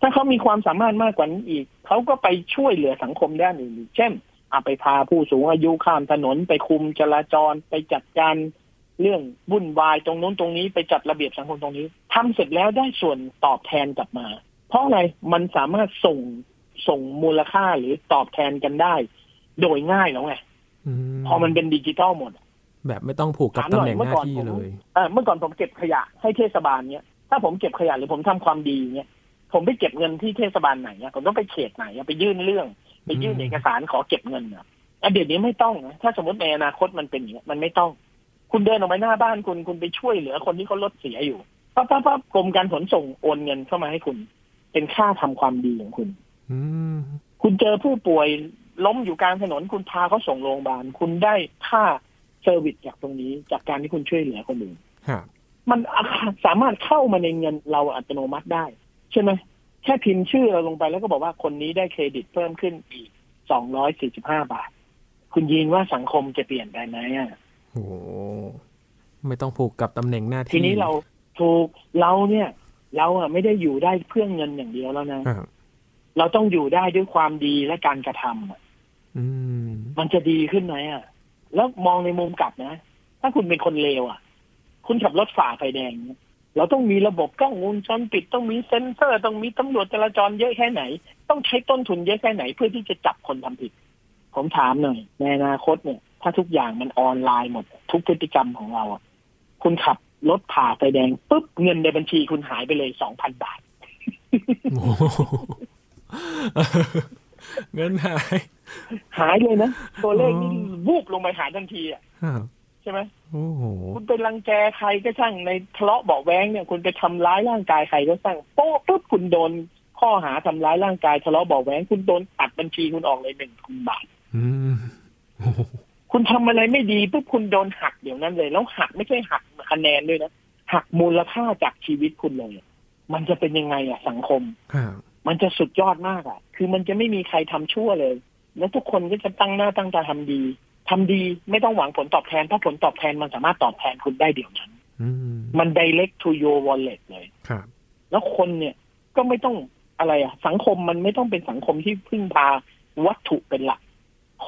ถ้าเขามีความสามารถมากกว่านี้อีกเขาก็ไปช่วยเหลือสังคมด้านอื่นอีกเช่นเอา ไปพาผู้สูงอายุข้ามถนนไปคุมจราจรไปจัดการเรื่องวุ่นวายตรงนู้นตรงนี้ไปจัดระเบียบสังคมตรงนี้ทำเสร็จแล้วได้ส่วนตอบแทนกลับมา เพราะอะไรมันสามารถส่งส่งมูลค่าหรือตอบแทนกันได้ โดยง่ายแล้วไงอืมพอมันเป็นดิจิตอลหมด แบบไม่ต้องผูกกับถามหน่ตำอยแหน่งเมื่หอน้าก่อนที่ผมเลยเออเมื่อก่อนผมเก็บขยะให้เทศบาลเนี้ยถ้าผมเก็บขยะหรือผมทำความดีเนี้ยผมไปเก็บเงินที่เทศบาลไหนอะผมต้องไปเขตไหนอะไปยื่นเรื่อง ไปยื่นอืมเอกสารขอเก็บเงินอะอะเดี๋ยวนี้ไม่ต้องนะถ้าสมมติในอนาคตมันเป็นอย่างเงี้ยมันไม่ต้อง คุณเดินออกไปหน้าบ้านคุณคุณไปช่วยเหลือคนที่เขารถเสียอยู่ปั๊บปั๊บปั๊บกรมการขนส่งโอนเงินเข้ามาให้คุณ เป็นค่าทำความดีของคุณอืมคุณเจอผู้ป่วยล้มอยู่กลางถนนคุณพาเขาส่งโรงพยาบาล คุณได้ค่า service จากตรงนี้ จากการที่คุณช่วยเหลือคนอื่นครับมันสามารถเข้ามาในเงินเราอัตโนมัติได้ ใช่ไหม แค่พิมพ์ชื่อเราลงไปแล้วก็บอกว่าคนนี้ได้เครดิตเพิ่มขึ้นอีกสองร้อยสี่สิบห้าบาท คุณยีนว่าสังคมจะเปลี่ยนไปไหมอะโอ้ไม่ต้องผูกกับตำแหน่งหน้าที่ ทีนี้เราถูกเราเนี่ย เราอะไม่ได้อยู่ได้เพื่อเงินอย่างเดียวแล้วนะครับเราต้องอยู่ได้ด้วยความดีและการกระทำอะอืม มันจะดีขึ้นไหมอะ แล้วมองในมุมกลับนะ ถ้าคุณเป็นคนเลวอะ คุณขับรถฝ่าไฟแดงเนี่ย เราต้องมีระบบกล้องวงจรปิดต้องมีเซ็นเซอร์ ต้องมีตำรวจจราจรเยอะแค่ไหน ต้องใช้ต้นทุนเยอะแค่ไหน เพื่อที่จะจับคนทำผิด ผมถามหน่อยในอนาคตเนี่ย ถ้าทุกอย่างมันออนไลน์หมด ทุกพฤติกรรมของเราอะคุณขับรถผ่าไฟแดงปุ๊บเงินในบัญชีคุณหายไปเลยสองพันบาทโอ้โหเงินหาย หายเลยนะ ตัวเลขนี่อ๋อวูบลงไปหายทันทีอะครับใช่ไหมโอ้โหคุณไปรังแกใครก็ช่างในทะเลาะเบาะแว้งเนี่ย คุณไปทำร้ายร่างกายใครก็ช่างโป๊ะปุ๊บคุณโดนข้อหาทำร้ายร่างกายทะเลาะเบาะแว้งคุณโดนตัดบัญชีคุณออกเลยหนึ่งพันบาทอืมโอ้โหคุณทำอะไรไม่ดีปุ๊บคุณโดนหักเดี๋ยวนั้นเลย แล้วหักไม่ใช่หักคะแนนด้วยนะหักมูลค่าจากชีวิตคุณเลย มันจะเป็นยังไงอะสังคมครับมันจะสุดยอดมากอะคือมันจะไม่มีใครทำชั่วเลย แล้วทุกคนก็จะตั้งหน้าตั้งตาทำดี ทำดีไม่ต้องหวังผลตอบแทนถ้าผลตอบแทนมันสามารถตอบแทนคุณได้เดี๋ยวนั้นอืมมัน direct to your wallet เลยครับแล้วคนเนี่ยก็ไม่ต้องอะไรอะสังคมมันไม่ต้องเป็นสังคมที่พึ่งพาวัตถุเป็นหลัก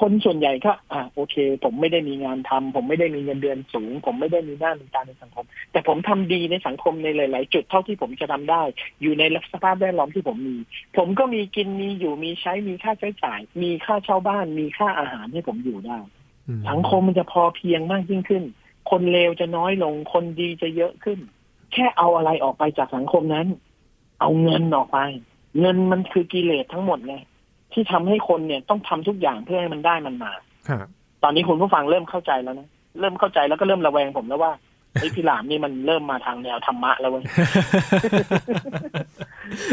คนส่วนใหญ่ก็ อ่าโอเค ผมไม่ได้มีงานทำผมไม่ได้มีเงินเดือนสูง ผมไม่ได้มีหน้ามีตาในสังคม แต่ผมทำดีในสังคมในหลาย ๆ จุดเท่าที่ผมจะทำได้ อยู่ในสภาพแวดล้อมที่ผมมี ผมก็มีกินมีอยู่มีใช้มีค่าใช้จ่าย มีค่าเช่าบ้าน มีค่าอาหารให้ผมอยู่ได้อืม สังคมมันจะพอเพียงมากยิ่งขึ้น คนเลวจะน้อยลง คนดีจะเยอะขึ้น แค่เอาอะไรออกไปจากสังคมนั้น เอาเงินออกไป เงินมันคือกิเลสทั้งหมดไงที่ทำให้คนเนี่ยต้องทำทุกอย่างเพื่อให้มันได้มันมาครับตอนนี้คุณผู้ฟังเริ่มเข้าใจแล้วนะ เริ่มเข้าใจแล้วก็เริ่มระแวงผมแล้วว่า ไอ้ยพี่หลามนี่มันเริ่มมาทางแนวธรรมะแล้วเว้ย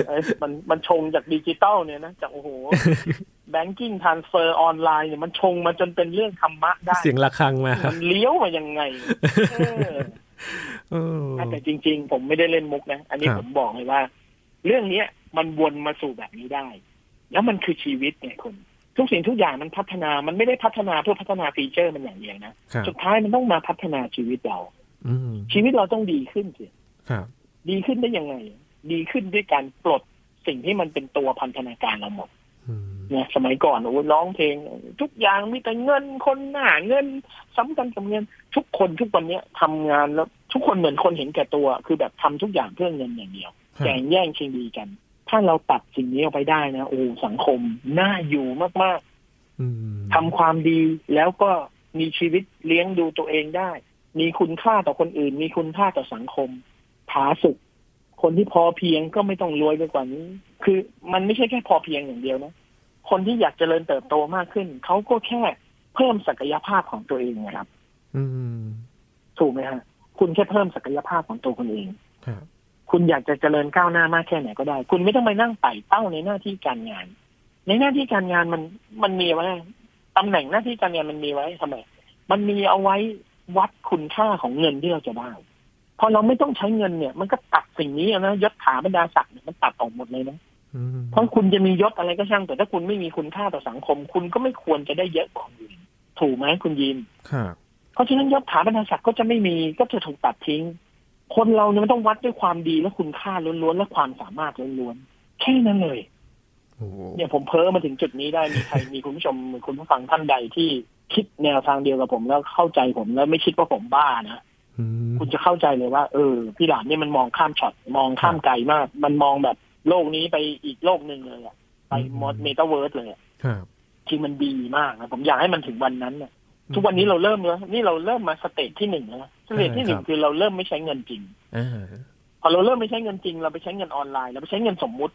เอ้ยมันมันชงจากดิจิตอลเนี่ยนะจากโอ้โหแบงกิ้งทรานเฟอร์ออนไลน์เนี่ยมันชงมาจนเป็นเรื่องธรรมะได้เสียงะระฆังมาครัมับนเลี้ยวมายังไงเออเออแต่จริง ๆ ผมไม่ได้เล่นมุกนะ อันนี้ครับผมบอกเลยว่า เรื่องเนี้ย มันวนมาสู่แบบนี้ได้ แล้วมันคือชีวิตไงคุณทุกสิ่งทุกอย่างมันพัฒนา มันไม่ได้พัฒนาเพื่อพัฒนาฟีเจอร์มันอย่างเดียวนะครับสุดท้ายมันต้องมาพัฒนาชีวิตเราอืม ชีวิตเราต้องดีขึ้นสิครับดีขึ้นได้ยังไง ดีขึ้นด้วยการปลดสิ่งที่มันเป็นตัวพันธนาการเราหมดอืมเนี่ยสมัยก่อนโอ้ร้องเพลง ทุกอย่างมีแต่เงินคนหน้าเงินสำคัญกับเงิน ทุกคนทุกวันเนี้ยทำงานแล้ว ทุกคนเหมือนคนเห็นแก่ตัว คือแบบทำทุกอย่างเพื่อเงินอย่างเดียวครับแข่งแย่งชิงดีกัน ถ้าเราตัดสิ่งนี้ออกไปได้นะโอ้สังคมน่าอยู่มากอืมๆทำความดีแล้วก็มีชีวิตเลี้ยงดูตัวเองได้ มีคุณค่าต่อคนอื่น มีคุณค่าต่อสังคมผาสุกคนที่พอเพียงก็ไม่ต้องรวยไปกว่านี้ คือมันไม่ใช่แค่พอเพียงอย่างเดียวนะ คนที่อยากเจริญเติบโตมากขึ้น เขาก็แค่เพิ่มศักยภาพของตัวเองนะครับ อืมถูกไหมฮะ คุณแค่เพิ่มศักยภาพของตัวคุณเองครับคุณอยากจะเจริญก้าวหน้ามากแค่ไหนก็ได้ คุณไม่ต้องไปนั่งไต่เต้าในหน้าที่การงาน ในหน้าที่การงานมันมันมีไว้ตำแหน่งหน้าที่การงานมันมีไว้ทำไมมันมีเอาไว้ วัดคุณค่าของเงินที่เราจะได้ พอเราไม่ต้องใช้เงินเนี่ย มันก็ตัดสิ่งนี้นะยศถาบรรดาศักดิ์เนี่ยมันตัดออกหมดเลยนะอืมเพราะคุณจะมียศอะไรก็ช่าง แต่ถ้าคุณไม่มีคุณค่าต่อสังคม คุณก็ไม่ควรจะได้เยอะกว่าคนอื่นถูกไหมคุณยินครับเพราะฉะนั้นยศถาบรรดาศักดิ์ก็จะไม่มีก็จะถูกตัดทิ้ง คนเราเนี่ยมันต้องวัดด้วยความดีและคุณค่าล้วนๆและความสามารถล้วนๆแค่นั้นเลยโอ้โหเนี่ยผมเพ้อมาถึงจุดนี้ได้มีใครมีคุณผู้ชมคุณผู้ฟังท่านใดที่ คิดแนวทางเดียวกับผมแล้วเข้าใจผมแล้วไม่คิดว่าผมบ้านะอืมคุณจะเข้าใจเลยว่า เออ พี่หลานเนี่ยมันมองข้ามช็อตมองข้ามไกลมาก มันมองแบบโลกนี้ไปอีกโลกหนึ่งเลยอะไปโหมดเมตาเวิร์สเลยอะครับจริงมันดีมากนะผมอยากให้มันถึงวันนั้นน่ะทุกวันนี้เราเริ่มแล้วนี่เราเริ่มมา stage ที่หนึ่งแล้วนะ stage ที่หนึ่งคือเราเริ่มไม่ใช้เงินจริงอ่าพอเราเริ่มไม่ใช้เงินจริง เราไปใช้เงินออนไลน์เราไปใช้เงินสมมุติ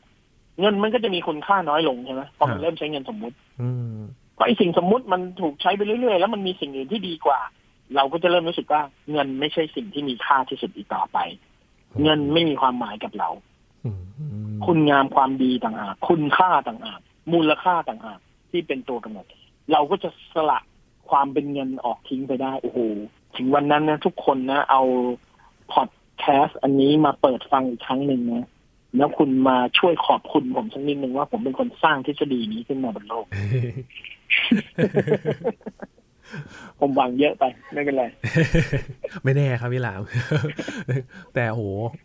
เงินมันก็จะมีคุณค่าน้อยลงใช่ไหมพอมันเริ่มใช้เงินสมมุติอืม ก็ไอสิ่งสมมุติมันถูกใช้ไปเรื่อยๆ แล้วมันมีสิ่งอื่นที่ดีกว่า เราก็จะเริ่มรู้สึกว่า เงินไม่ใช่สิ่งที่มีค่าที่สุดอีกต่อไป เงินไม่มีความหมายกับเราอืมคุณงามความดีต่างหากคุณค่าต่างหากมูลค่าต่างหากที่เป็นตัวกำหนด เราก็จะสละความเป็นเงินออกทิ้งไปได้โอ้โหถึงวันนั้นนะทุกคนนะ เอาพอดแคสต์อันนี้มาเปิดฟังอีกครั้งหนึ่งนะแล้วคุณมาช่วยขอบคุณผมสักนิดหนึ่งว่าผมเป็นคนสร้างทฤษฎีนี้ขึ้นมาบนโลก ผมหวังเยอะไปไม่เป็นไร ไม่แน่ครับพี่หลาม แต่โห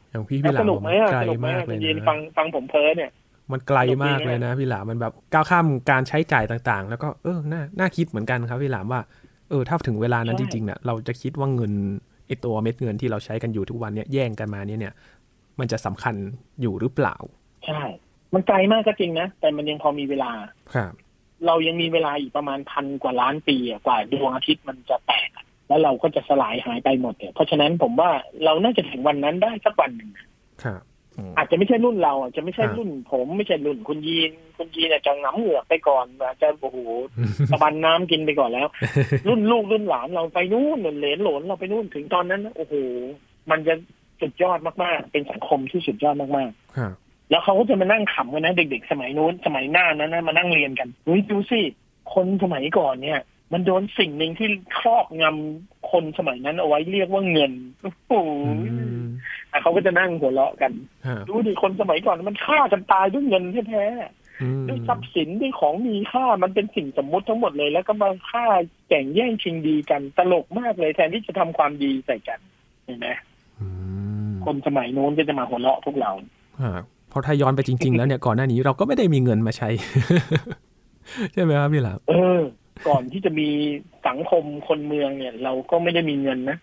อย่างพี่พี่หลาสมนุกไหมอะไกลสนุกไหมมากอะเลคุยณยินนะฟังฟังผมเพ้อเนี่ย มันไกลมากสนุกดีนะเลยนะพี่หลามมันแบบก้าวข้ามการใช้จ่ายต่างๆ แล้วก็เออน่าน่าคิดเหมือนกันครับพี่หลามว่าเออถ้าถึงเวลานั้นจริงๆเนี่ยเราจะคิดว่าเงินไอตัวเม็ดเงินที่เราใช้กันอยู่ทุกวันเนี่ยแย่งกันมาเนี่ยเนี่ย มันจะสำคัญอยู่หรือเปล่า ใช่ มันไกลมากก็จริงนะแต่มันยังพอมีเวลาครับ เรายังมีเวลาอีกประมาณพันกว่าล้านปีอะกว่าดวงอาทิตย์มันจะแตกอะแล้วเราก็จะสลายหายไปหมดเนี่ยเพราะฉะนั้นผมว่าเราน่าจะถึงวันนั้นได้สักวันหนึ่งครับอืมอาจจะไม่ใช่รุ่นเราอาจจะไม่ใช่ครับรุ่นผมไม่ใช่รุ่นคุณยีน คุณยีนอาจจะหงำเหงือกไปก่อนอาจจะโอ้โหตะบันน้ำกินไปก่อนแล้ว รุ่นลูกรุ่นหลานเราไปนู่นเหลนหลนเราไปนู่นถึงตอนนั้นนะโอ้โหมันจะสุดยอดมากๆ เป็นสังคมที่สุดยอดมากๆครับ แล้วเขาก็จะมานั่งขำกันนะเด็กๆ สมัยนู้นสมัยหน้านั้นนะมานั่งเรียนกันเฮ้ยดูสิคนสมัยก่อนเนี่ย มันโดนสิ่งหนึ่งที่ครอบงำคนสมัยนั้นเอาไว้เรียกว่าเงินโอ้โหอืมอะเขาก็จะนั่งหัวเราะกันครับดูดิคนสมัยก่อนมันฆ่ากันตายด้วยเงินแท้อืมๆด้วยทรัพย์สินด้วยของมีค่ามันเป็นสิ่งสมมุติทั้งหมดเลย แล้วก็มาฆ่าแข่งแย่งชิงดีกันตลกมากเลยแทนที่จะทำความดีใส่กันเห็นไหมคนสมัยนู้นก็จะมาหัวเราะพวกเรา อ่าพอถ้าย้อนไปจริง ๆ แล้วเนี่ยก่อนหน้านี้เราก็ไม่ได้มีเงินมาใช้ ใช่ไหมครับพี่หลามเออ ก่อนที่จะมีสังคมคนเมืองเนี่ย เราก็ไม่ได้มีเงินนะ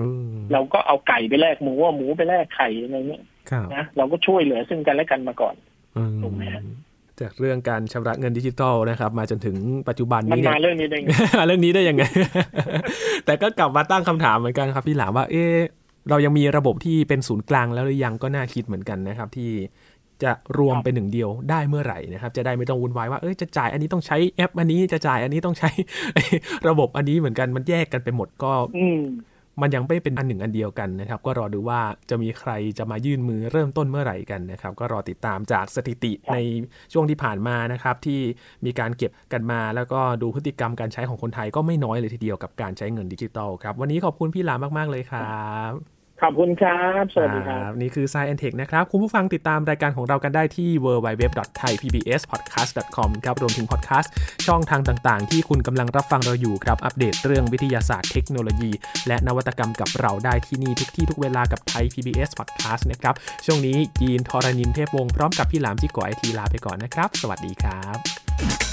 อืมเราก็เอาไก่ไปแลกหมูเอาหมูไปแลกไข่อะไรเงี้ยครับนะเราก็ช่วยเหลือซึ่งกันและกันมาก่อนอืมถูกไหมฮะจากเรื่องการชำระเงินดิจิตอลนะครับ มาจนถึงปัจจุบันมันนี้เนี่มายเรื่องนี้ได้ไงเรื่องนี้ได้ยังไง แต่ก็กลับมาตั้งคำถามเหมือนกันครับพี่หลามว่า เอ๊ะเรายังมีระบบที่เป็นศูนย์กลางแล้วหรือยังก็น่าคิดเหมือนกันนะครับ ที่ จะรวมครับเป็นหนึ่งเดียวได้เมื่อไหร่นะครับ จะได้ไม่ต้องวุ่นวายว่าเอ้ยจะจ่ายอันนี้ต้องใช้แอป อันนี้จะจ่ายอันนี้ต้องใช้ระบบอันนี้เหมือนกันมันแยกกันไปหมดก็อืมมันยังไม่เป็นอันหนึ่งอันเดียวกันนะครับ ก็รอดูว่าจะมีใครจะมายื่นมือเริ่มต้นเมื่อไหร่กันนะครับ ก็รอติดตามจากสถิติครับในช่วงที่ผ่านมานะครับ ที่มีการเก็บกันมา แล้วก็ดูพฤติกรรมการใช้ของคนไทยก็ไม่น้อยเลยทีเดียวกับการใช้เงินดิจิตอลครับ วันนี้ขอบคุณพี่หลามมาก ๆ เลยครับ ขอบคุณครับ สวัสดีครับ นี่คือ Science and Tech นะครับ คุณผู้ฟังติดตามรายการของเรากันได้ที่ www.thaipbspodcast.com ครับ รวมถึงพอดแคสต์ช่องทางต่างๆ ที่คุณกำลังรับฟังเราอยู่ครับ อัปเดตเรื่องวิทยาศาสตร์เทคโนโลยี และนวัตกรรมกับเราได้ที่นี่ทุกที่ทุกเวลากับไทย PBS Podcast นะครับ ช่วงนี้ยีนทอรานินเทพวงศ์พร้อมกับพี่หลามจิโกไอทีลาไปก่อนนะครับ สวัสดีครับ